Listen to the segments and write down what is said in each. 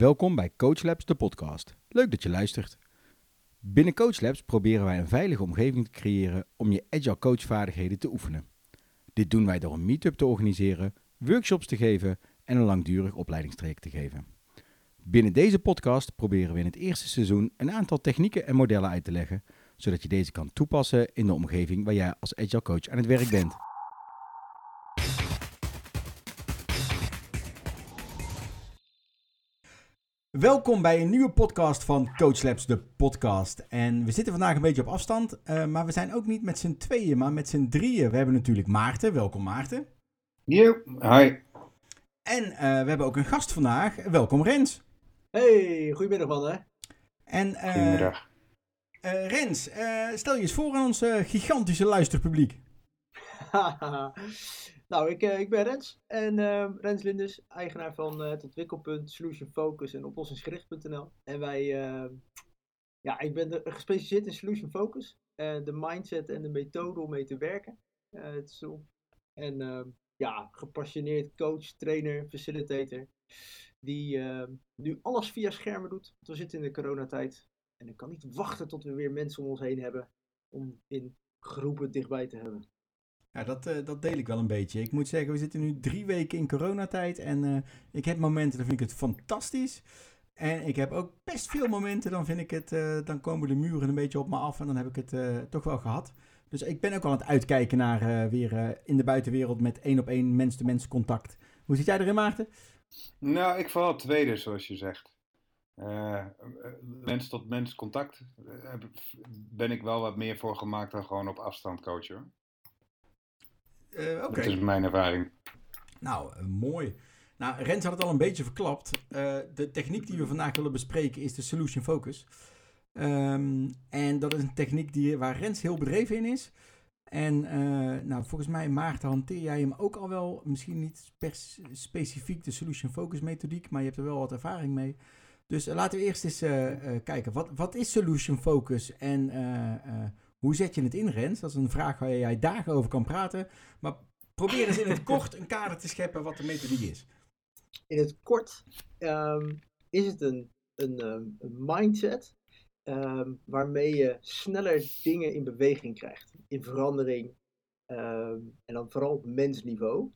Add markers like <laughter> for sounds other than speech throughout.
Welkom bij Coach Labs, de podcast. Leuk dat je luistert. Binnen Coach Labs proberen wij een veilige omgeving te creëren om je agile coachvaardigheden te oefenen. Dit doen wij door een meetup te organiseren, workshops te geven en een langdurig opleidingstraject te geven. Binnen deze podcast proberen we in het eerste seizoen een aantal technieken en modellen uit te leggen, zodat je deze kan toepassen in de omgeving waar jij als agile coach aan het werk bent. Welkom bij een nieuwe podcast van Coach Labs, de podcast. En we zitten vandaag een beetje op afstand, eh, maar we zijn ook niet met z'n tweeën, maar met z'n drieën. We hebben natuurlijk Maarten. Welkom Maarten. Yo, hi. En eh, we hebben ook een gast vandaag. Welkom Rens. Hey, goedemiddag mannen. En eh, Goedemiddag. eh, Rens, eh, stel je eens voor aan ons eh, gigantische luisterpubliek. <laughs> nou, ik, eh, ik ben Rens en ehm, Rens Linders, eigenaar van eh, het ontwikkelpunt Solution Focus en oplossingsgericht.nl. En wij, ehm, ja, ik ben gespecialiseerd in Solution Focus, eh, de mindset en de methode om mee te werken. Het is zo. En ehm, ja, gepassioneerd coach, trainer, facilitator, die nu alles via schermen doet. Want we zitten in de coronatijd en ik kan niet wachten tot we weer mensen om ons heen hebben om in groepen dichtbij te hebben. Ja, dat, eh, dat deel ik wel een beetje. Ik moet zeggen, we zitten nu drie weken in coronatijd en eh, ik heb momenten, dan vind ik het fantastisch. En ik heb ook best veel momenten, dan vind ik het, eh, dan komen de muren een beetje op me af en dan heb ik het toch wel gehad. Dus ik ben ook al aan het uitkijken naar weer in de buitenwereld met één op één mens-to-mens contact. Hoe zit jij erin, Maarten? Nou, ik vooral tweede, zoals je zegt. Eh, mens tot mens contact heb- ben ik wel wat meer voor gemaakt dan gewoon op afstand coachen. Oké. Dat is mijn ervaring. Nou, eh, mooi. Nou, Rens had het al een beetje verklapt. Eh, de techniek die we vandaag willen bespreken is de Solution Focus. Ehm, en dat is een techniek die, waar Rens heel bedreven in is. En nou, volgens mij, Maarten, hanteer jij hem ook al wel. Misschien niet per specifiek de Solution Focus methodiek, maar je hebt er wel wat ervaring mee. Dus laten we eerst eens kijken. Wat, wat is Solution Focus en hoe zet je het in, Rens? Dat is een vraag waar jij dagen over kan praten. Maar probeer eens in het kort een kader te scheppen wat de methodiek is. In het kort ehm, is het een, een, ehm, mindset ehm, waarmee je sneller dingen in beweging krijgt, in verandering en dan vooral op mensniveau.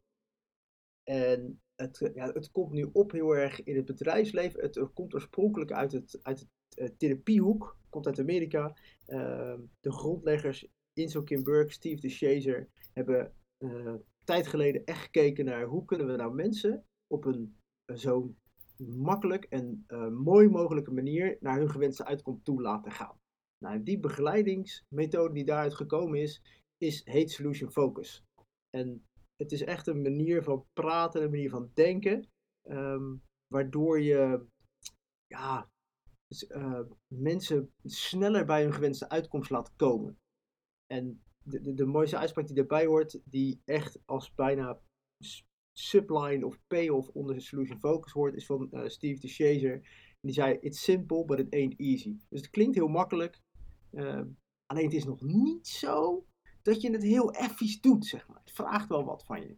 En het, ja, het komt nu op heel erg in het bedrijfsleven. Het, het komt oorspronkelijk uit het, uit het eh, therapiehoek, komt uit Amerika. Ehm, de grondleggers Insel Kim Burke, Steve de Chaser hebben eh, tijd geleden echt gekeken naar hoe kunnen we nou mensen op een zo makkelijk en eh, mooi mogelijke manier naar hun gewenste uitkomst toe laten gaan. Nou, die begeleidingsmethode die daaruit gekomen is, is heet Solution Focus. En het is echt een manier van praten, een manier van denken, ehm, waardoor je ja, eh, mensen sneller bij hun gewenste uitkomst laat komen. En de, de, de mooiste uitspraak die daarbij hoort, die echt als bijna subline of payoff onder de Solution Focus hoort, is van eh, Steve de Chaser. En die zei: It's simple, but it ain't easy. Dus het klinkt heel makkelijk, eh, alleen het is nog niet zo dat je het heel effies doet, zeg maar. Het vraagt wel wat van je.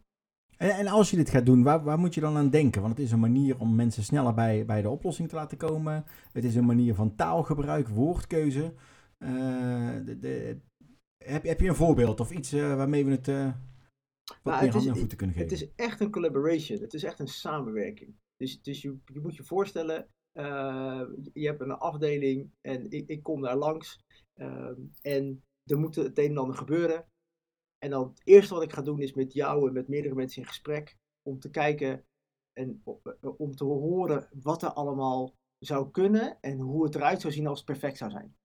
En, en als je dit gaat doen, waar, waar moet je dan aan denken? Want het is een manier om mensen sneller bij, bij de oplossing te laten komen. Het is een manier van taalgebruik, woordkeuze. Eh, de, de, heb, heb je een voorbeeld of iets eh, waarmee we het eh wat Nou, meer handen en voeten kunnen geven? Het is echt een collaboration. Het is echt een samenwerking. Dus, dus je, je moet je voorstellen, je hebt een afdeling en ik, ik kom daar langs. ehm, en er moet het een en ander gebeuren. En dan het eerste wat ik ga doen is met jou en met meerdere mensen in gesprek. Om te kijken en o- eh, om te horen wat er allemaal zou kunnen. En hoe het eruit zou zien als het perfect zou zijn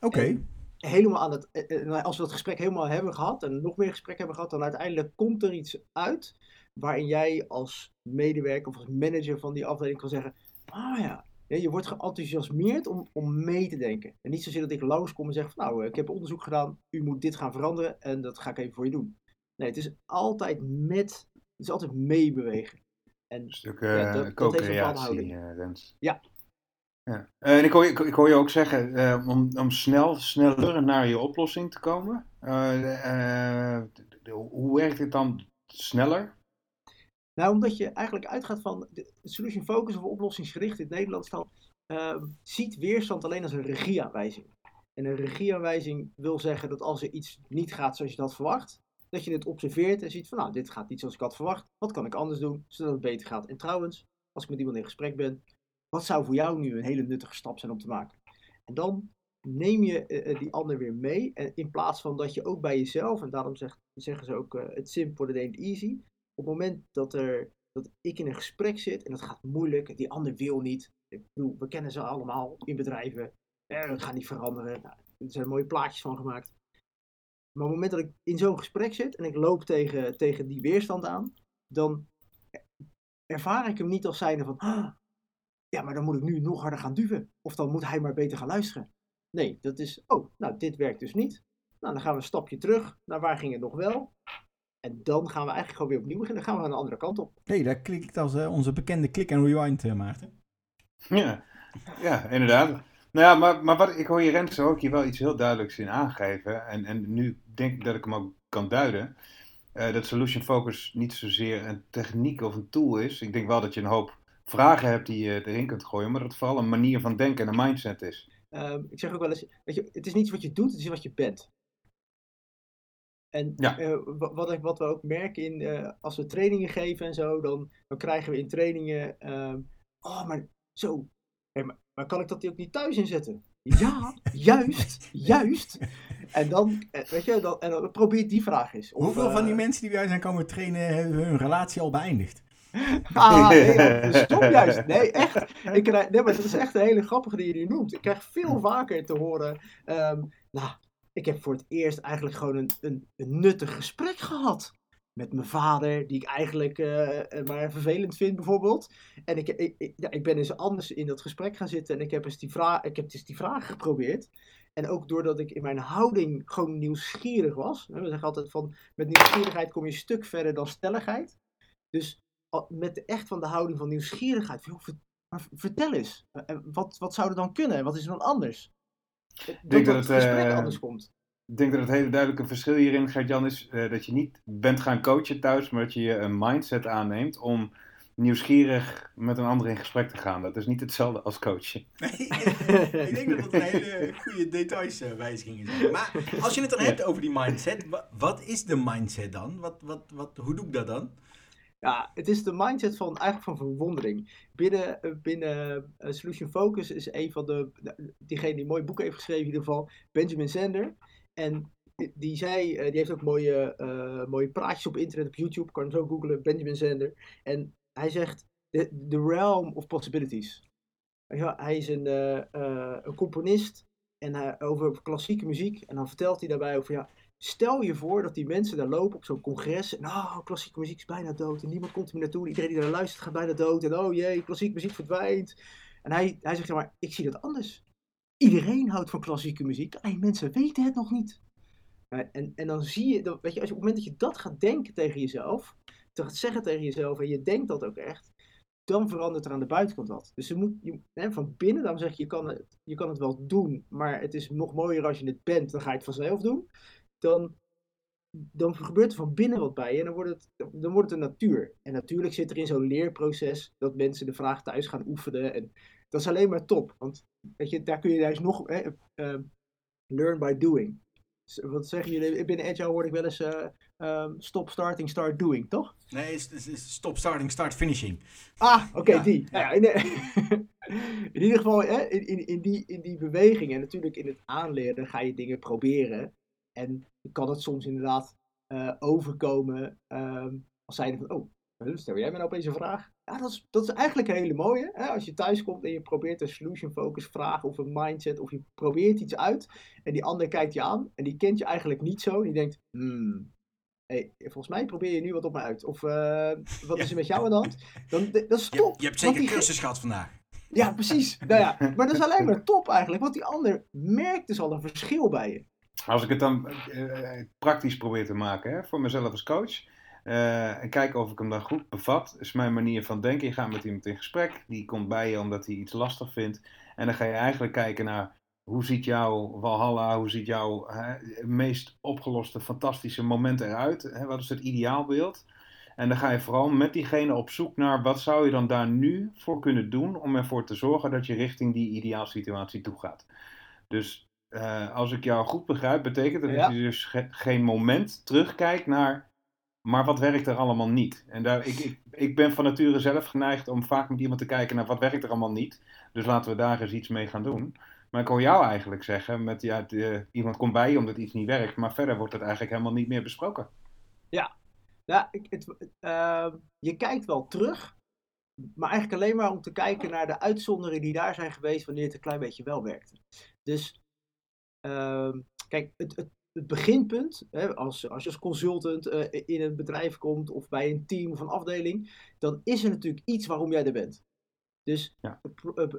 Oké, helemaal aan het. eh, eh, Als we dat gesprek helemaal hebben gehad en nog meer gesprek hebben gehad, dan uiteindelijk komt er iets uit waarin jij als medewerker of als manager van die afdeling kan zeggen: Ah ja, Ja, je wordt geenthousiasmeerd om, om mee te denken. En niet zozeer dat ik langskom en zeg: van, Nou, eh, ik heb onderzoek gedaan, u moet dit gaan veranderen en dat ga ik even voor je doen. Nee, het is altijd met, het is altijd meebewegen. En Een stuk Ja, eh dat- co-creatie, eh, Rens. Ja. ja. En ik hoor, je, ik, ik hoor je ook zeggen, om, om snel, sneller naar je oplossing te komen. hoe werkt het dan sneller? Nou, omdat je eigenlijk uitgaat van de solution focus of oplossingsgericht in het Nederlands ehm, ziet weerstand alleen als een regieaanwijzing. En een regieaanwijzing wil zeggen dat als er iets niet gaat zoals je dat verwacht, dat je het observeert en ziet van nou, dit gaat niet zoals ik had verwacht. Wat kan ik anders doen zodat het beter gaat? En trouwens, als ik met iemand in gesprek ben, wat zou voor jou nu een hele nuttige stap zijn om te maken? En dan neem je eh, eh, die ander weer mee. En in plaats van dat je ook bij jezelf, en daarom zeggen ze ook het uh, simple, it ain't easy. Op het moment dat, er, dat ik in een gesprek zit en dat gaat moeilijk, die ander wil niet. Ik bedoel, we kennen ze allemaal in bedrijven. Eh, dat gaat niet veranderen. Nou, er zijn mooie plaatjes van gemaakt. Maar op het moment dat ik in zo'n gesprek zit en ik loop tegen, tegen die weerstand aan, dan ervaar ik hem niet als zijnde van, ah, ja, maar dan moet ik nu nog harder gaan duwen. Of dan moet hij maar beter gaan luisteren. Nee, dat is, oh, nou, dit werkt dus niet. Nou, dan gaan we een stapje terug naar waar ging het nog wel. En dan gaan we eigenlijk gewoon weer opnieuw beginnen. Dan gaan we aan de andere kant op. Nee, daar klik ik als uh, onze bekende click and rewind, uh, Maarten. Ja, ja inderdaad. Nou ja, maar, maar wat, ik hoor je Rens ook hier wel iets heel duidelijks in aangeven. En, en nu denk ik dat ik hem ook kan duiden. Uh, dat Solution Focus niet zozeer een techniek of een tool is. Ik denk wel dat je een hoop vragen hebt die je erin kunt gooien. Maar dat het vooral een manier van denken en een mindset is. Uh, ik zeg ook wel eens, weet je, het is niet wat je doet, het is wat je bent. En ja. uh, wat, wat, we ook merken in, uh, als we trainingen geven en zo, dan, dan krijgen we in trainingen, oh, maar zo, hey, maar, maar, kan ik dat ook niet thuis inzetten? Ja, <laughs> juist, juist. En dan, weet je, dan, en dan probeer die vraag eens. Of, Hoeveel van die mensen die bij jou zijn komen trainen, hebben hun relatie al beëindigd? <laughs> Ah, nee, <laughs> stop juist. Nee, echt. Ik krijg, nee, maar dat is echt een hele grappige die je nu noemt. Ik krijg veel vaker te horen. Um, nou, ik heb voor het eerst eigenlijk gewoon een, een, een nuttig gesprek gehad. Met mijn vader, die ik eigenlijk uh, maar vervelend vind, bijvoorbeeld. En ik, ja, ik ben eens anders in dat gesprek gaan zitten en ik heb eens die, vraag, ik heb dus die vraag geprobeerd. En ook doordat ik in mijn houding gewoon nieuwsgierig was. We zeggen altijd van, met nieuwsgierigheid kom je een stuk verder dan stelligheid. Dus met echt van de houding van nieuwsgierigheid. Vertel eens, wat, wat zou er dan kunnen? Wat is er dan anders? Ik denk dat, het gesprek uh, anders komt. Ik denk dat het hele duidelijke verschil hierin, Gert-Jan, is uh, dat je niet bent gaan coachen thuis, maar dat je een mindset aanneemt om nieuwsgierig met een ander in gesprek te gaan. Dat is niet hetzelfde als coachen. <laughs> Nee, ik denk dat dat een hele goede detailswijziging is. Maar als je het dan hebt over die mindset, wat is de mindset dan? Wat, wat, wat, hoe doe ik dat dan? Ja, het is de mindset van eigenlijk van verwondering. Binnen, binnen uh, Solution Focus is een van de, diegene die een mooi boek heeft geschreven in ieder geval, Benjamin Zander. En die zei, die heeft ook mooie, mooie praatjes op internet, op YouTube, kan je zo googlen, Benjamin Zander. En hij zegt, the, realm of possibilities. Ja, hij is een, een componist en over klassieke muziek. En dan vertelt hij daarbij over, ja, Stel je voor dat die mensen daar lopen op zo'n congres. En oh, klassieke muziek is bijna dood. En niemand komt er meer naartoe. Iedereen die daar luistert gaat bijna dood. En oh jee, klassieke muziek verdwijnt. En hij, hij zegt, ja, maar ik zie dat anders. Iedereen houdt van klassieke muziek. Alleen mensen weten het nog niet. En, en dan zie je, dat, weet je, als je, op het moment dat je dat gaat denken tegen jezelf. Te gaat zeggen tegen jezelf en je denkt dat ook echt. Dan verandert er aan de buitenkant wat. Dus je moet, je, hè, van binnen, dan zeg je, je kan, het, je kan het wel doen. Maar het is nog mooier als je het bent. Dan ga je het vanzelf doen dan, dan gebeurt er van binnen wat bij je en dan wordt, het, dan wordt het een natuur. En natuurlijk zit er in zo'n leerproces dat mensen de vraag thuis gaan oefenen. En dat is alleen maar top, want weet je, daar kun je juist nog hè, uh, learn by doing. Wat zeggen jullie? Binnen Agile hoor ik wel eens uh, um, stop starting, start doing, toch? Nee, het is, is stop starting, start finishing. Ah, oké, okay, ja. die. Ja, in, <laughs> in, ieder geval, hè, in, in, in, die, in die beweging en natuurlijk in het aanleren ga je dingen proberen. En kan het soms inderdaad uh, overkomen um, als zijnde van, oh, stel jij me nou opeens een vraag? Ja, dat is, dat is eigenlijk een hele mooie. Hè? Als je thuis komt en je probeert een solution focus vraag of een mindset, of je probeert iets uit en die ander kijkt je aan en die kent je eigenlijk niet zo en die denkt, hmm, hey, volgens mij probeer je nu wat op me uit. Of uh, wat is er met jou aan de hand? Dan, dat is top. Je, je hebt zeker een cursus gehad vandaag. Ja, precies. nou ja, maar dat is alleen maar <laughs> top eigenlijk, want die ander merkt dus al een verschil bij je. Als ik het dan uh, praktisch probeer te maken hè, voor mezelf als coach. Uh, en kijken of ik hem dan goed bevat, is mijn manier van denken. Je gaat met iemand in gesprek, die komt bij je omdat hij iets lastig vindt. En dan ga je eigenlijk kijken naar hoe ziet jouw Valhalla, hoe ziet jouw hè, meest opgeloste fantastische moment eruit? Hè? Wat is het ideaalbeeld? En dan ga je vooral met diegene op zoek naar wat zou je dan daar nu voor kunnen doen om ervoor te zorgen dat je richting die ideaalsituatie toe gaat. Dus uh, als ik jou goed begrijp, betekent dat dat je dus ge geen moment terugkijkt naar, maar wat werkt er allemaal niet? En daar, ik, ik, ik ben van nature zelf geneigd om vaak met iemand te kijken naar wat werkt er allemaal niet. Dus laten we daar eens iets mee gaan doen. Maar ik hoor jou eigenlijk zeggen, met, ja, de, iemand komt bij je omdat iets niet werkt, maar verder wordt het eigenlijk helemaal niet meer besproken. Ja, ja ik, het, uh, je kijkt wel terug, maar eigenlijk alleen maar om te kijken naar de uitzonderingen die daar zijn geweest wanneer het een klein beetje wel werkte. Dus kijk, het, het, het beginpunt, hè, als, als je als consultant uh, in een bedrijf komt of bij een team of een afdeling, dan is er natuurlijk iets waarom jij er bent. Dus ja.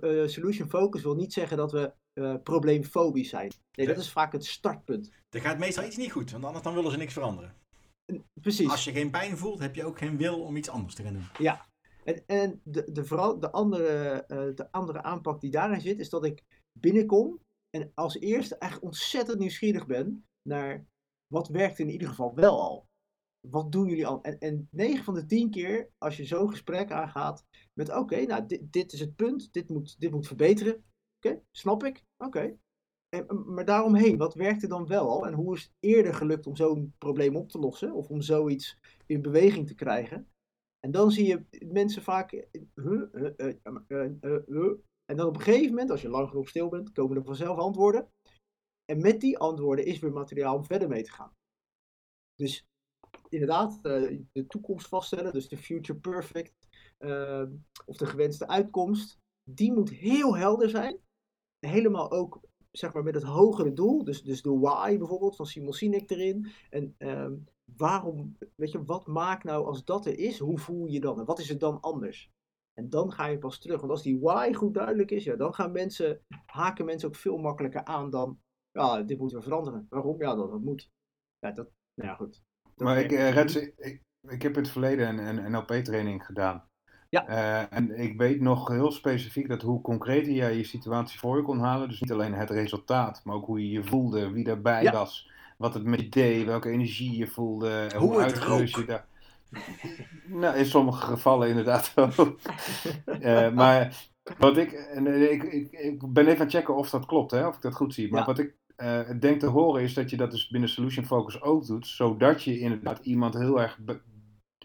uh, solution focus wil niet zeggen dat we uh, probleemfobisch zijn. Nee, dat is vaak het startpunt. Er gaat meestal iets niet goed, want anders dan willen ze niks veranderen. Precies. Als je geen pijn voelt, heb je ook geen wil om iets anders te gaan doen. Ja, en, en de, de, vooral de, andere, de andere aanpak die daarin zit, is dat ik binnenkom en als eerste echt ontzettend nieuwsgierig ben naar wat werkt in ieder geval wel al. Wat doen jullie al? En, en 9 van de 10 keer, als je zo'n gesprek aangaat met oké, nou dit, dit, is het punt, dit moet, dit moet verbeteren. Oké, snap ik. Oké. Maar daaromheen, wat werkte dan wel al? En hoe is het eerder gelukt om zo'n probleem op te lossen? Of om zoiets in beweging te krijgen? En dan zie je mensen vaak. En dan op een gegeven moment, als je lang genoeg stil bent, komen er vanzelf antwoorden. En met die antwoorden is weer materiaal om verder mee te gaan. Dus inderdaad, de toekomst vaststellen, dus de future perfect, of de gewenste uitkomst, die moet heel helder zijn helemaal ook zeg maar met het hogere doel, dus, dus de why bijvoorbeeld van Simon Sinek erin. En ehm, waarom, weet je, wat maakt nou als dat er is, hoe voel je dan en wat is het dan anders? En dan ga je pas terug. Want als die why goed duidelijk is, ja, dan gaan mensen, haken mensen ook veel makkelijker aan dan, ja, dit moeten we veranderen. Waarom? Ja, dat, dat moet. Ja, dat, nou ja, goed. maar ik, uh, ik, ik, heb in het verleden een, een NLP-training gedaan. Ja. Uh, en ik weet nog heel specifiek dat hoe concreter jij je situatie voor je kon halen, dus niet alleen het resultaat, maar ook hoe je je voelde, wie daarbij was, wat het met je deed, welke energie je voelde, hoe, hoe uitgerust je daar. Nou, in sommige gevallen inderdaad <laughs> ook. uh, maar wat ik, en ik, ik, ik ben even aan het checken of dat klopt, hè, of ik dat goed zie. Maar ja. wat ik uh, denk te horen is dat je dat dus binnen Solution Focus ook doet, zodat je inderdaad iemand heel erg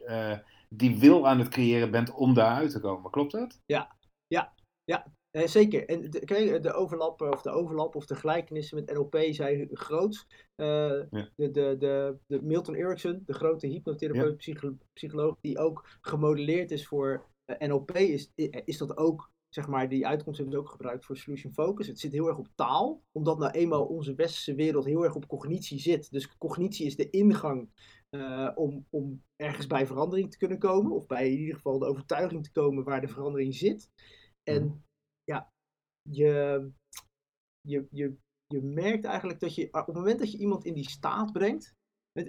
uh, die wil aan het creëren bent om daaruit te komen. Klopt dat? Ja, ja, ja. Eh, zeker. En de, kijk, de overlap of de overlap of de gelijkenissen met NLP zijn groot. Uh, ja. de, de, de, de Milton Erickson, de grote hypnotherapeut, ja. psycholoog, die ook gemodelleerd is voor uh, NLP, is, is dat ook zeg maar, die uitkomst hebben ze ook gebruikt voor solution focus. Het zit heel erg op taal, omdat nou eenmaal onze westerse wereld heel erg op cognitie zit. Dus cognitie is de ingang uh, om, om ergens bij verandering te kunnen komen, of bij in ieder geval de overtuiging te komen waar de verandering zit. En. Ja, je, je, je, je merkt eigenlijk dat je op het moment dat je iemand in die staat brengt,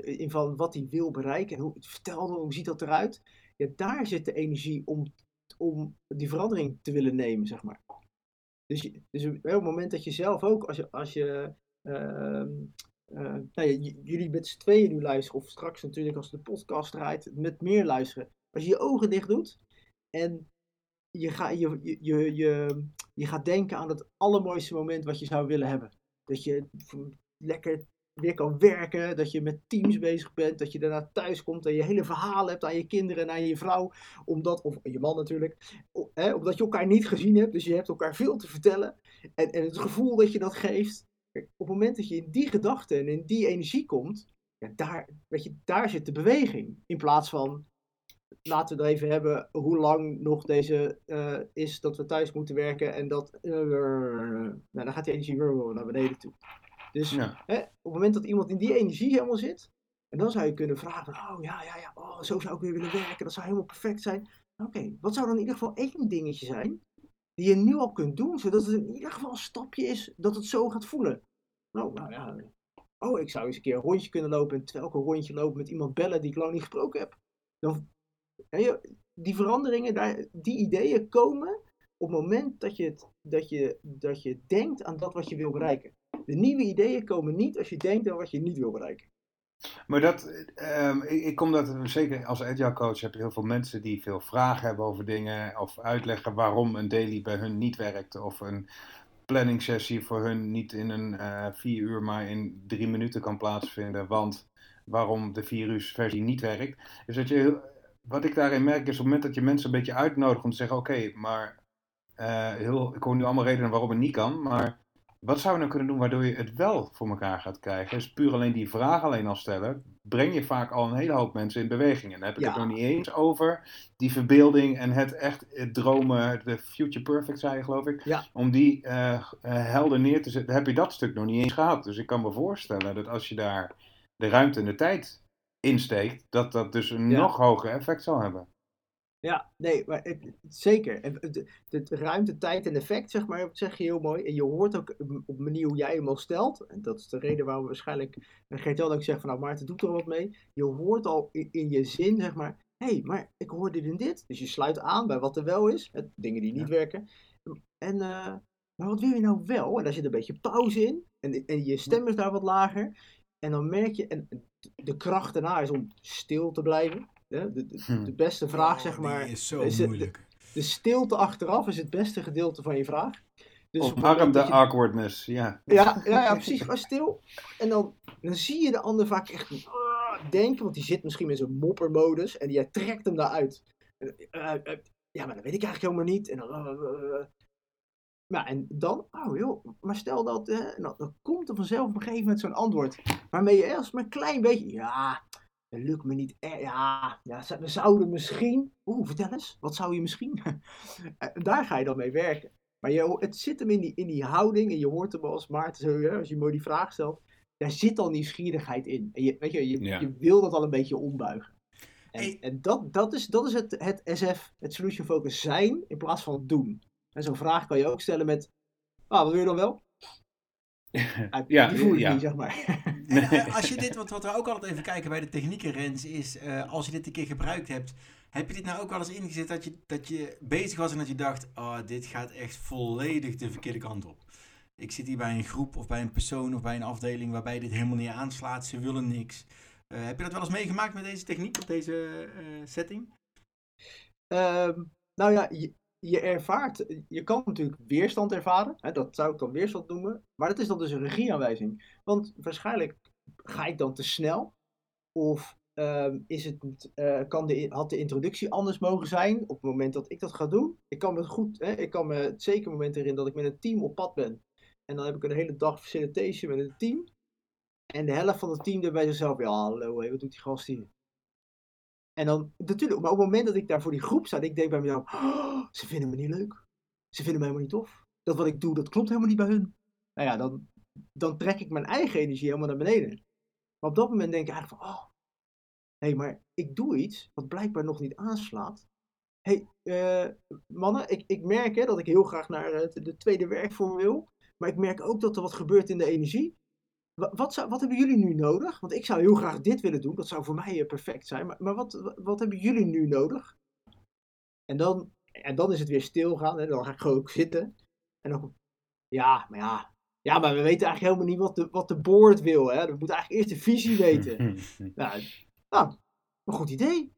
in van wat hij wil bereiken, hoe, vertel hoe ziet dat eruit, ja, daar zit de energie om om die verandering te willen nemen, zeg maar. Dus, dus op het moment dat je zelf ook, als je, als je uh, uh, nou jullie met z'n tweeën nu luisteren, of straks natuurlijk als de podcast draait, met meer luisteren. Als je je ogen dicht doet en je, ga, je, je, je, je, gaat denken aan het allermooiste moment wat je zou willen hebben. Dat je lekker weer kan werken, dat je met teams bezig bent, dat je daarna thuis komt en je hele verhaal hebt aan je kinderen en aan je vrouw, omdat, of je man natuurlijk, hè, omdat je elkaar niet gezien hebt, dus je hebt elkaar veel te vertellen. En, en het gevoel dat je dat geeft, op het moment dat je in die gedachten en in die energie komt, ja, daar, weet je, daar zit de beweging. In plaats van, laten we het even hebben, hoe lang nog deze uh, is dat we thuis moeten werken en dat, uh, nou, dan gaat die energie weer naar beneden toe. Dus hè, op het moment dat iemand in die energie helemaal zit, en dan zou je kunnen vragen: oh ja, ja, ja, oh, zo zou ik weer willen werken, dat zou helemaal perfect zijn. Oké, wat zou dan in ieder geval één dingetje zijn die je nu al kunt doen, zodat het in ieder geval een stapje is dat het zo gaat voelen? Nou, nou ja. Oh, ik zou eens een keer een rondje kunnen lopen en terwijl ik een rondje loop met iemand bellen die ik lang niet gesproken heb. Dan, die veranderingen, die ideeën komen op het moment dat je, dat, je, dat je denkt aan dat wat je wil bereiken. De nieuwe ideeën komen niet als je denkt aan wat je niet wil bereiken. Maar dat, ehm, ik, kom dat, zeker als agile coach heb je heel veel mensen die veel vragen hebben over dingen. Of uitleggen waarom een daily bij hun niet werkt. Of een planning sessie voor hun niet in een uh, vier uur, maar in drie minuten kan plaatsvinden. Want waarom de vier uur versie niet werkt. Dus dat je, wat ik daarin merk is op het moment dat je mensen een beetje uitnodigt om te zeggen: Oké, maar uh, heel, ik hoor nu allemaal redenen waarom het niet kan. Maar wat zou je nou kunnen doen waardoor je het wel voor elkaar gaat krijgen? Dus puur alleen die vraag alleen al stellen, breng je vaak al een hele hoop mensen in beweging. En dan heb ik het nog niet eens over die verbeelding en het echt het dromen, de future perfect zei je geloof ik. Ja. Om die uh, helder neer te zetten, heb je dat stuk nog niet eens gehad. Dus ik kan me voorstellen dat als je daar de ruimte en de tijd insteekt, dat dat dus een nog hoger effect zal hebben. Ja, nee, maar het, zeker. De, de, ruimte, tijd en effect, zeg maar, zeg je heel mooi. En je hoort ook op de manier hoe jij hem al stelt. En dat is de reden waarom we waarschijnlijk Gert-Jan ook zegt van nou Maarten, doe er wat mee. Je hoort al in, in je zin, zeg maar, hé, hey, maar ik hoor dit en dit. Dus je sluit aan bij wat er wel is, hè, dingen die niet werken. En, uh, maar wat wil je nou wel? En daar zit een beetje pauze in. En, en je stem is daar wat lager. En dan merk je, en de kracht daarna is om stil te blijven. De, de, de, Hm. beste vraag, Oh, zeg maar. Die is zo is moeilijk. De stilte achteraf is het beste gedeelte van je vraag. Dus Omarm de je- awkwardness, ja. Ja, ja, ja, precies. Ga stil. En dan, dan zie je de ander vaak echt ah, denken, want die zit misschien in zo'n moppermodus en jij trekt hem daaruit. En, eh, eh, ja, maar dat weet ik eigenlijk helemaal niet. En dan, ja, en dan, oh joh, maar stel dat, eh, en dan, komt er vanzelf op een gegeven moment zo'n antwoord. Waarmee je eerst maar een klein beetje, ja, dat lukt me niet. eh, ja, ja, we zouden misschien, oeh, vertel eens, wat zou je misschien? <laughs> Eh, Daar ga je dan mee werken. Maar je, het zit hem in die, in die houding, en je hoort hem als Maarten, zo, hè, als je mooi die vraag stelt, daar zit al nieuwsgierigheid in. En je, weet je, je, Ja. je wil dat al een beetje ombuigen. En, en dat, dat is, dat is het, het SF, het Solution Focus zijn, in plaats van doen. En zo'n vraag kan je ook stellen met, ah, wat wil je dan wel? <laughs> Ja, die voel ja. niet, zeg maar. En, eh, als je dit, <laughs> want wat we ook altijd even kijken bij de technieken, Rens, is eh, als je dit een keer gebruikt hebt, heb je dit nou ook wel eens ingezet dat je, dat je bezig was en dat je dacht, oh, dit gaat echt volledig de verkeerde kant op. Ik zit hier bij een groep of bij een persoon of bij een afdeling waarbij dit helemaal niet aanslaat, ze willen niks. Eh, heb je dat wel eens meegemaakt met deze techniek op deze eh, setting? Ehm, nou ja, je, je ervaart, je kan natuurlijk weerstand ervaren, hè, dat zou ik dan weerstand noemen, maar dat is dan dus een regieaanwijzing. Want waarschijnlijk ga ik dan te snel, of ehm, is het, eh, kan de, had de introductie anders mogen zijn op het moment dat ik dat ga doen. Ik kan me goed, hè, ik kan me het zeker moment herinneren dat ik met een team op pad ben. En dan heb ik een hele dag facilitation met een team. En de helft van het team denkt bij zichzelf, ja hallo, wat doet die gast hier? En dan, natuurlijk, maar op het moment dat ik daar voor die groep sta, ik denk bij mezelf, "Oh, ze vinden me niet leuk. Ze vinden me helemaal niet tof. Dat wat ik doe, dat klopt helemaal niet bij hun. Nou ja, dan, dan trek ik mijn eigen energie helemaal naar beneden. Maar op dat moment denk ik eigenlijk van, oh, hé, hey, maar ik doe iets wat blijkbaar nog niet aanslaat. Hé, hey, eh, mannen, ik, ik merk hè, dat ik heel graag naar eh, de tweede werkvorm wil. Maar ik merk ook dat er wat gebeurt in de energie. Wa- Wat, zou, wat hebben jullie nu nodig? Want ik zou heel graag dit willen doen. Dat zou voor mij eh, perfect zijn. Maar, maar wat, wat, hebben jullie nu nodig? En dan, en dan is het weer stilgaan. Hè? Dan ga ik gewoon ook zitten. En dan, ja, maar ja. Ja, maar we weten eigenlijk helemaal niet wat de, wat de board wil. Hè? We moeten eigenlijk eerst de visie weten. <laughs> Nou, nou, een goed idee.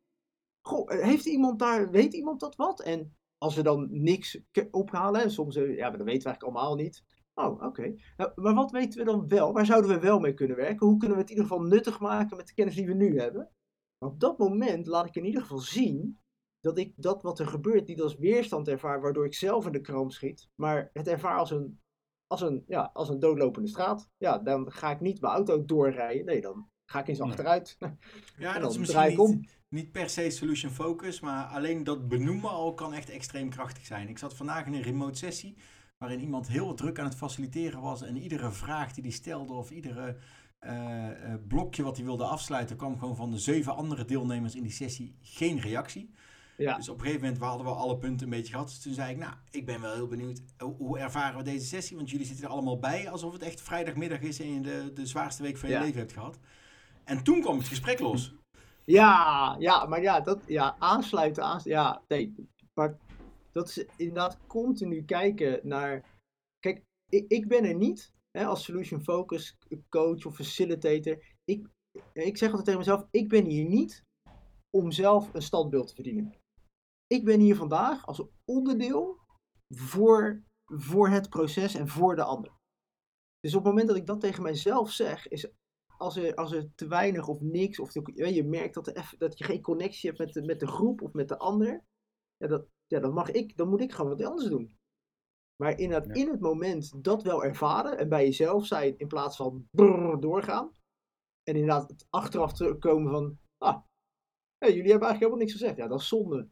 Goh, eh, heeft iemand daar, weet iemand dat wat? En als we dan niks ophalen, en soms, eh, ja, maar dat weten we eigenlijk allemaal niet. Oh, oké. Nou, maar wat weten we dan wel? Waar zouden we wel mee kunnen werken? Hoe kunnen we het in ieder geval nuttig maken met de kennis die we nu hebben? Maar op dat moment laat ik in ieder geval zien dat ik dat wat er gebeurt niet als weerstand ervaar, waardoor ik zelf in de kramp schiet, maar het ervaar als een, als een, ja, als een doodlopende straat. Ja, dan ga ik niet mijn auto doorrijden. Nee, dan ga ik eens Nee. achteruit. <laughs> Ja, En dat is misschien niet, niet per se solution focus, maar alleen dat benoemen al kan echt extreem krachtig zijn. Ik zat vandaag in een remote sessie waarin iemand heel druk aan het faciliteren was en iedere vraag die hij stelde of iedere eh, eh, blokje wat hij wilde afsluiten kwam gewoon van de zeven andere deelnemers in die sessie geen reactie. Ja. Dus op een gegeven moment hadden we alle punten een beetje gehad. Dus toen zei ik, nou, ik ben wel heel benieuwd, hoe, ervaren we deze sessie? Want jullie zitten er allemaal bij alsof het echt vrijdagmiddag is en je de, de zwaarste week van je Ja. leven hebt gehad. En toen kwam het gesprek los. Ja, ja, maar ja, dat, ja aansluiten, aans ja, nee. Maar dat is inderdaad continu kijken naar. Kijk, ik, ik ben er niet hè, als solution focus coach of facilitator. Ik, ik zeg altijd tegen mezelf, ik ben hier niet om zelf een standbeeld te verdienen. Ik ben hier vandaag als onderdeel voor, voor het proces en voor de ander. Dus op het moment dat ik dat tegen mijzelf zeg, is als er, als er te weinig of niks, of je merkt dat, er dat je geen connectie hebt met de, met de groep of met de ander, ja, dat, ja, dan, mag ik, dan moet ik gewoon wat anders doen. Maar in het, Ja. in het moment dat wel ervaren en bij jezelf zijn in plaats van brrr doorgaan. En inderdaad het achteraf terugkomen van, ah, hé, jullie hebben eigenlijk helemaal niks gezegd. Ja, dat is zonde.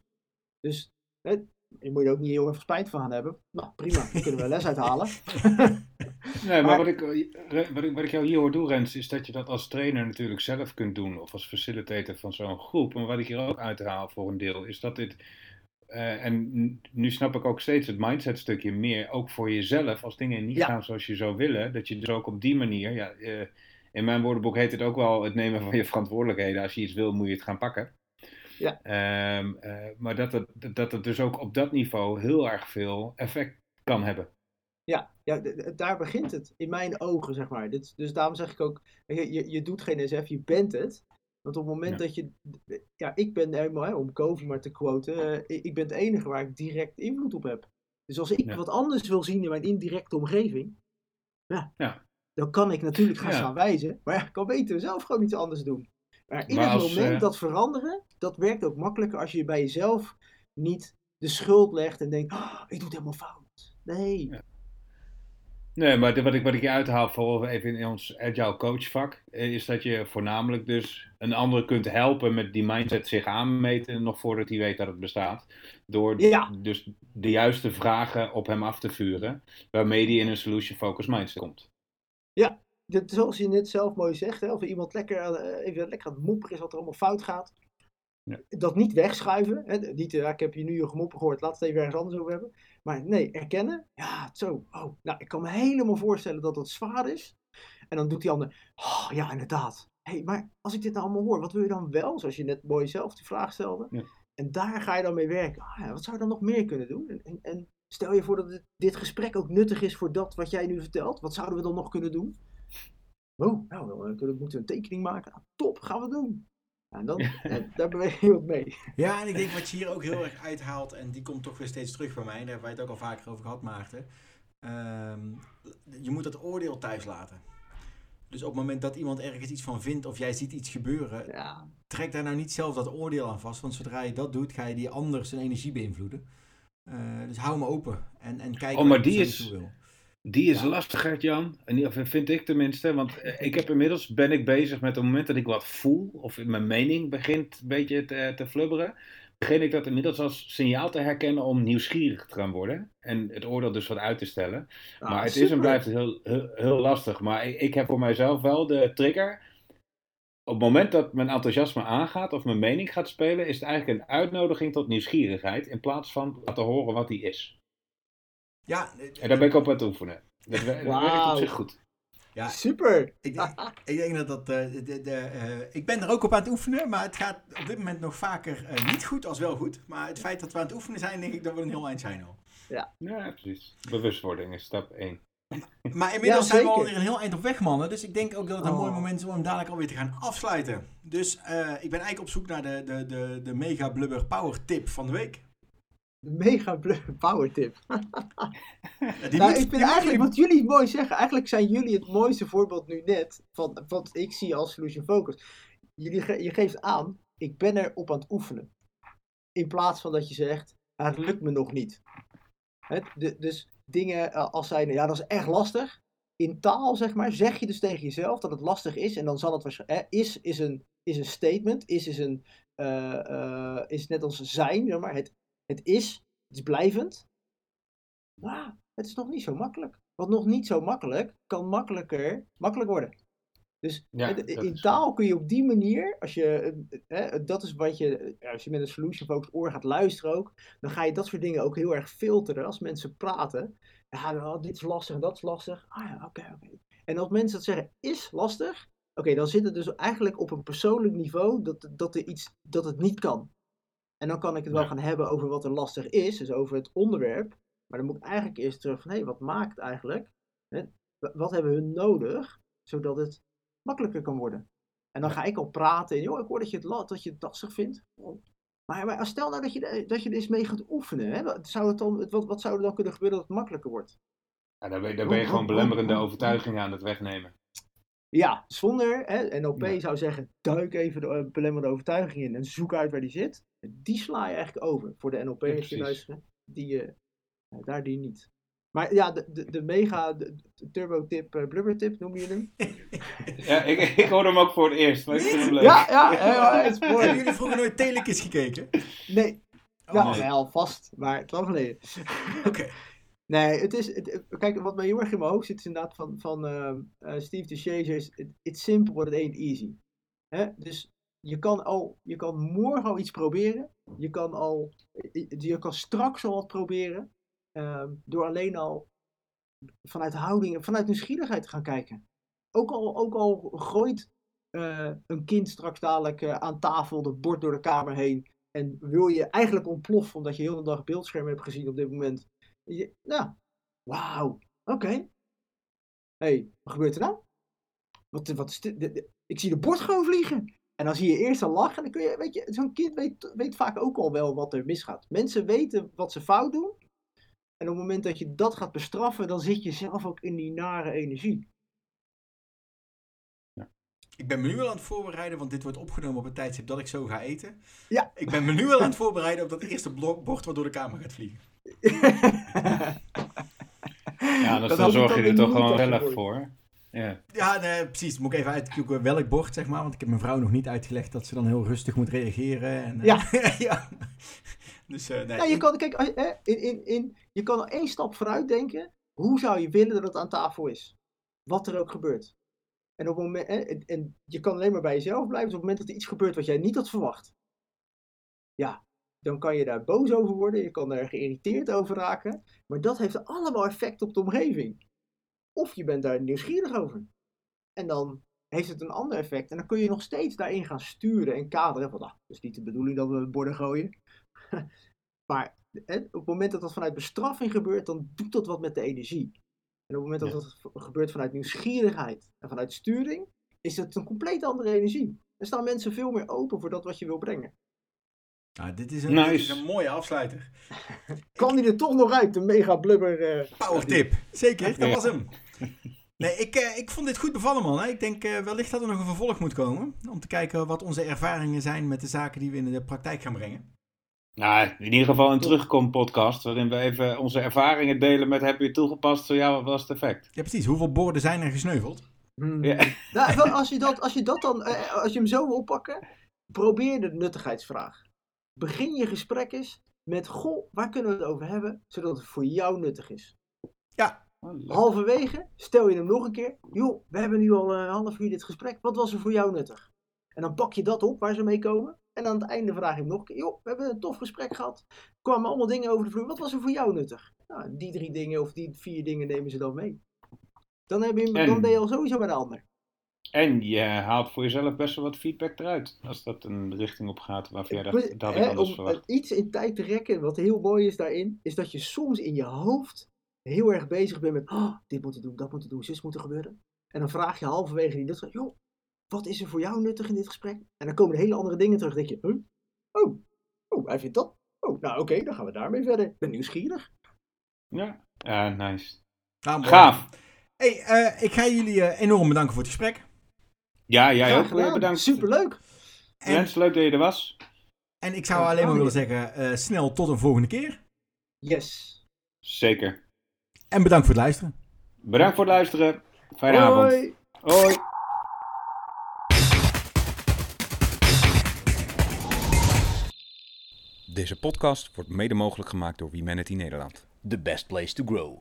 Dus hè, je moet er ook niet heel erg spijt van gaan hebben. Nou, prima, daar kunnen we les uithalen. <laughs> Nee, maar, Maar- wat, ik, wat, ik, wat ik jou hier hoor doen, Rens, is dat je dat als trainer natuurlijk zelf kunt doen. Of als facilitator van zo'n groep. Maar wat ik hier ook uithaal voor een deel, is dat dit... eh, en nu snap ik ook steeds het mindset stukje meer. Ook voor jezelf, als dingen niet Ja. gaan zoals je zou willen. Dat je dus ook op die manier... Ja, eh, in mijn woordenboek heet het ook wel het nemen van je verantwoordelijkheden. Als je iets wil, moet je het gaan pakken. Ja. Ehm, eh, maar dat het, dat het dus ook op dat niveau heel erg veel effect kan hebben. Ja, ja daar begint het. In mijn ogen, zeg maar. Dit, dus daarom zeg ik ook, je, je, je doet geen SF, je bent het. Want op het moment Ja. dat je... Ja, ik ben helemaal, hè, om Covey maar te quoten, eh, ik, ben het enige waar ik direct invloed op heb. Dus als ik Ja. wat anders wil zien in mijn indirecte omgeving, ja, Ja. dan kan ik natuurlijk gaan staan wijzen. Maar ja, ik kan beter zelf gewoon iets anders doen. Maar in Maar het als, moment eh, dat veranderen, dat werkt ook makkelijker als je bij jezelf niet de schuld legt en denkt, "Ah, ik doe het helemaal fout. Nee. Ja. Nee, maar de- wat ik, wat ik je uithaal, vooral even in ons agile coachvak, eh, is dat je voornamelijk dus een ander kunt helpen met die mindset zich aanmeten, nog voordat hij weet dat het bestaat. Door Ja. dus de juiste vragen op hem af te vuren, waarmee hij in een solution focused mindset komt. dit, zoals je net zelf mooi zegt, hè, of iemand lekker, eh, even lekker aan het mopperen is wat er allemaal fout gaat. Ja. Dat niet wegschuiven. Hè, niet, ja, ik heb je nu je gemopper gehoord, laat het even ergens anders over hebben. Maar nee, erkennen. Ja, zo. Oh, nou, ik kan me helemaal voorstellen dat dat zwaar is. En dan doet die ander, oh, ja, inderdaad. hey, maar als ik dit nou allemaal hoor, wat wil je dan wel? Zoals je net mooi zelf die vraag stelde. Ja. En daar ga je dan mee werken. Ah, ja, wat zou je dan nog meer kunnen doen? En, en, en stel je voor dat dit, dit gesprek ook nuttig is voor dat wat jij nu vertelt. Wat zouden we dan nog kunnen doen? Oh, nou, dan moeten we een tekening maken. Nou, top, gaan we doen. En dan, daar beweeg je wat mee. Ja, en ik denk wat je hier ook heel erg uithaalt, en die komt toch weer steeds terug bij mij, daar hebben wij het ook al vaker over gehad, Maarten. Ehm, je moet dat oordeel thuis laten. Dus op het moment dat iemand ergens iets van vindt of jij ziet iets gebeuren, Ja, trek daar nou niet zelf dat oordeel aan vast. Want zodra je dat doet, ga je die ander zijn energie beïnvloeden. Eh, dus hou hem open en, en kijk Oh, maar je die is- wil. Die is Ja. lastig, Jan. En die- of vind ik tenminste. Want eh, ik heb inmiddels ben ik bezig met het moment dat ik wat voel. Of mijn mening begint een beetje te, te flubberen. Begin ik dat inmiddels als signaal te herkennen om nieuwsgierig te gaan worden. En het oordeel dus wat uit te stellen. Ah, maar het is en blijft heel, heel, heel lastig. Maar ik, ik heb voor mijzelf wel de trigger. Op het moment dat mijn enthousiasme aangaat of mijn mening gaat spelen, is het eigenlijk een uitnodiging tot nieuwsgierigheid. In plaats van laten horen wat die is. Ja, En daar ben ik op aan het oefenen. Dat, wer- dat werkt op zich goed. ja Super. ik, denk, ik denk dat dat. eh, de, de, eh, ik ben er ook op aan het oefenen, maar het gaat op dit moment nog vaker eh, niet goed als wel goed. Maar het feit dat we aan het oefenen zijn, denk ik dat we een heel eind zijn al. Ja, precies. Bewustwording is stap 1. Maar inmiddels Ja, zijn we alweer een heel eind op weg, mannen. Dus ik denk ook dat het een Oh. mooi moment is om hem dadelijk alweer te gaan afsluiten. Dus eh, ik ben eigenlijk op zoek naar de, de, de, de mega blubber power tip van de week. Mega power tip. Nou, ik vind moet eigenlijk wat jullie mooi zeggen. Eigenlijk zijn jullie het mooiste voorbeeld nu net. Van wat ik zie als Solution Focus. Jullie ge- je geeft aan, ik ben er op aan het oefenen. In plaats van dat je zegt, "Ah, het lukt me nog niet. Hè, de- dus dingen eh, als zijn, ja dat is echt lastig. In taal zeg maar, zeg je dus tegen jezelf dat het lastig is. En dan zal het waarschijnlijk, is, is, een, is een statement. Is, is, een, eh, eh, is net als zijn, zeg maar. Het, het is, het is blijvend. Maar het is nog niet zo makkelijk. Want nog niet zo makkelijk kan makkelijker makkelijk worden. Dus Ja, hè, in taal kun je op die manier, als je, eh, eh, dat is wat je, eh, als je met een solution focused oor gaat luisteren ook, dan ga je dat soort dingen ook heel erg filteren als mensen praten. Ja, nou, dit is lastig en dat is lastig. Ah ja, oké, oké. En als mensen dat zeggen, is lastig, oké, dan zit het dus eigenlijk op een persoonlijk niveau dat, dat, er iets, dat het niet kan. En dan kan ik het wel gaan hebben over wat er lastig is, dus over het onderwerp. Maar dan moet ik eigenlijk eerst terug van, hé, wat maakt eigenlijk? Wat hebben hun nodig, zodat het makkelijker kan worden? En dan ga ik al praten. En joh, ik hoor dat je het, dat je het lastig vindt. Maar, maar stel nou dat je, er- dat je er eens mee gaat oefenen. Hè? Wat, zou het dan, wat, wat zou er dan kunnen gebeuren dat het makkelijker wordt? Ja, daar ben, je- daar ben je gewoon belemmerende overtuigingen aan het wegnemen. Ja, zonder, hè, NLP Ja. zou zeggen, duik even de eh, belemmerende overtuiging in en zoek uit waar die zit. Die sla je eigenlijk over voor de NLP'ers die luisteren. Die, eh, eh, daar die niet. Maar ja, de, de, de mega de, de turbo tip, eh, blubber tip noem je hem? <laughs> Ja, ik, ik hoor hem ook voor het eerst, maar ik vind hem leuk. Ja, <laughs> ja, ja, het is Hebben jullie vroeger nooit Telekiss gekeken? Nee, Oh, nou, nee. wel vast, maar het lang geleden. <laughs> Oké. Nee, het is, het- kijk, wat mij heel erg in mijn hoofd zit is inderdaad van, van Steve de it- it's simple but it ain't easy. Hè? Dus je kan al, je kan morgen al iets proberen. Je kan al, je- kan straks al wat proberen. ehm, door alleen al vanuit houding, vanuit nieuwsgierigheid te gaan kijken. Ook al, ook al gooit eh, een kind straks dadelijk eh, aan tafel de bord door de kamer heen. En wil je eigenlijk ontploffen omdat je heel de dag beeldscherm hebt gezien op dit moment. Je, nou, wauw, oké. Hey, wat gebeurt er nou? Wat, wat is dit- Ik zie de bord gewoon vliegen. En dan zie je eerst al lachen. En dan kun je, weet je, zo'n kind weet, weet vaak ook al wel wat er misgaat. Mensen weten wat ze fout doen. En op het moment dat je dat gaat bestraffen, dan zit je zelf ook in die nare energie. Ik ben me nu al aan het voorbereiden, want dit wordt opgenomen op een tijdstip dat ik zo ga eten. Ja. Ik ben me nu al aan het voorbereiden op dat eerste blok- bord wat door de kamer gaat vliegen. Ja, <laughs> Dat dan zorg je er toch gewoon zelf gegooid. voor. Ja. Ja, nee, precies. Moet ik even uitzoeken welk bord, zeg maar. Want ik heb mijn vrouw nog niet uitgelegd dat ze dan heel rustig moet reageren. En, eh, Ja. <laughs> ja. Dus, eh, nee. Ja, je kan, kijk, in, in, in, je kan al één stap vooruit denken. Hoe zou je willen dat het aan tafel is? Wat er ook gebeurt. En, op het moment, hè, en, en je kan alleen maar bij jezelf blijven. Dus op het moment dat er iets gebeurt wat jij niet had verwacht. Ja, dan kan je daar boos over worden. Je kan er geïrriteerd over raken. Maar dat heeft allemaal effect op de omgeving. Of je bent daar nieuwsgierig over. En dan heeft het een ander effect. En dan kun je nog steeds daarin gaan sturen en kaderen. Van, het is niet de bedoeling dat we borden gooien. <laughs> maar hè, op het moment dat dat vanuit bestraffing gebeurt, dan doet dat wat met de energie. En op het moment dat Ja. dat gebeurt vanuit nieuwsgierigheid en vanuit sturing, is het een compleet andere energie. Dan staan mensen veel meer open voor dat wat je wil brengen. Nou, dit, is een, dit is een mooie afsluiter. <laughs> Kan die er toch nog uit, de mega blubber? eh, Power tip. Zeker, dat was hem. <laughs> Nee, ik, eh, ik vond dit goed bevallen, man. hè. Ik denk eh, wellicht dat er nog een vervolg moet komen. Om te kijken wat onze ervaringen zijn met de zaken die we in de praktijk gaan brengen. Nou, in ieder geval een terugkom-podcast. Waarin we even onze ervaringen delen met heb je het toegepast? Zo ja, wat was het effect? Ja, precies. Hoeveel borden zijn er gesneuveld? hmm. Ja. <laughs> Nou, als, je dat, als je dat dan, eh, als je hem zo wil pakken, probeer de nuttigheidsvraag. Begin je gesprek eens met, goh, waar kunnen we het over hebben, zodat het voor jou nuttig is. Leuk. Halverwege stel je hem nog een keer, joh, we hebben nu al een half uur dit gesprek, wat was er voor jou nuttig? En dan pak je dat op waar ze mee komen. En aan het einde vraag je hem nog een keer, joh, we hebben een tof gesprek gehad. Er kwamen allemaal dingen over de vloer, wat was er voor jou nuttig? Nou, die drie dingen of die vier dingen nemen ze dan mee. Dan, heb je, En- dan ben je al sowieso bij de ander. En je haalt voor jezelf best wel wat feedback eruit. Als dat een richting op gaat waarvan jij dacht, dat had ik hè, anders om verwacht. iets in tijd te rekken, wat heel mooi is daarin, is dat je soms in je hoofd heel erg bezig bent met, oh, dit moeten doen, dat moeten doen, zus moet er gebeuren. En dan vraag je halverwege die nuttig, joh, wat is er voor jou nuttig in dit gesprek? En dan komen er hele andere dingen terug. Dan denk je, huh? oh, oh, hij vindt dat. Oh, nou oké, dan gaan we daarmee verder. Ik ben nieuwsgierig. Ja, nice. Nou. Gaaf. Hey, eh, ik ga jullie eh, enorm bedanken voor het gesprek. Ja, jij ook gedaan. bedankt. Superleuk. En, Jens, leuk dat je er was. en ik zou Ja, alleen maar willen zeggen, eh, snel tot een volgende keer. Yes. Zeker. En bedankt voor het luisteren. Bedankt voor het luisteren. Fijne avond. Hoi. Hoi. Deze podcast wordt mede mogelijk gemaakt door Humanity Nederland. The best place to grow.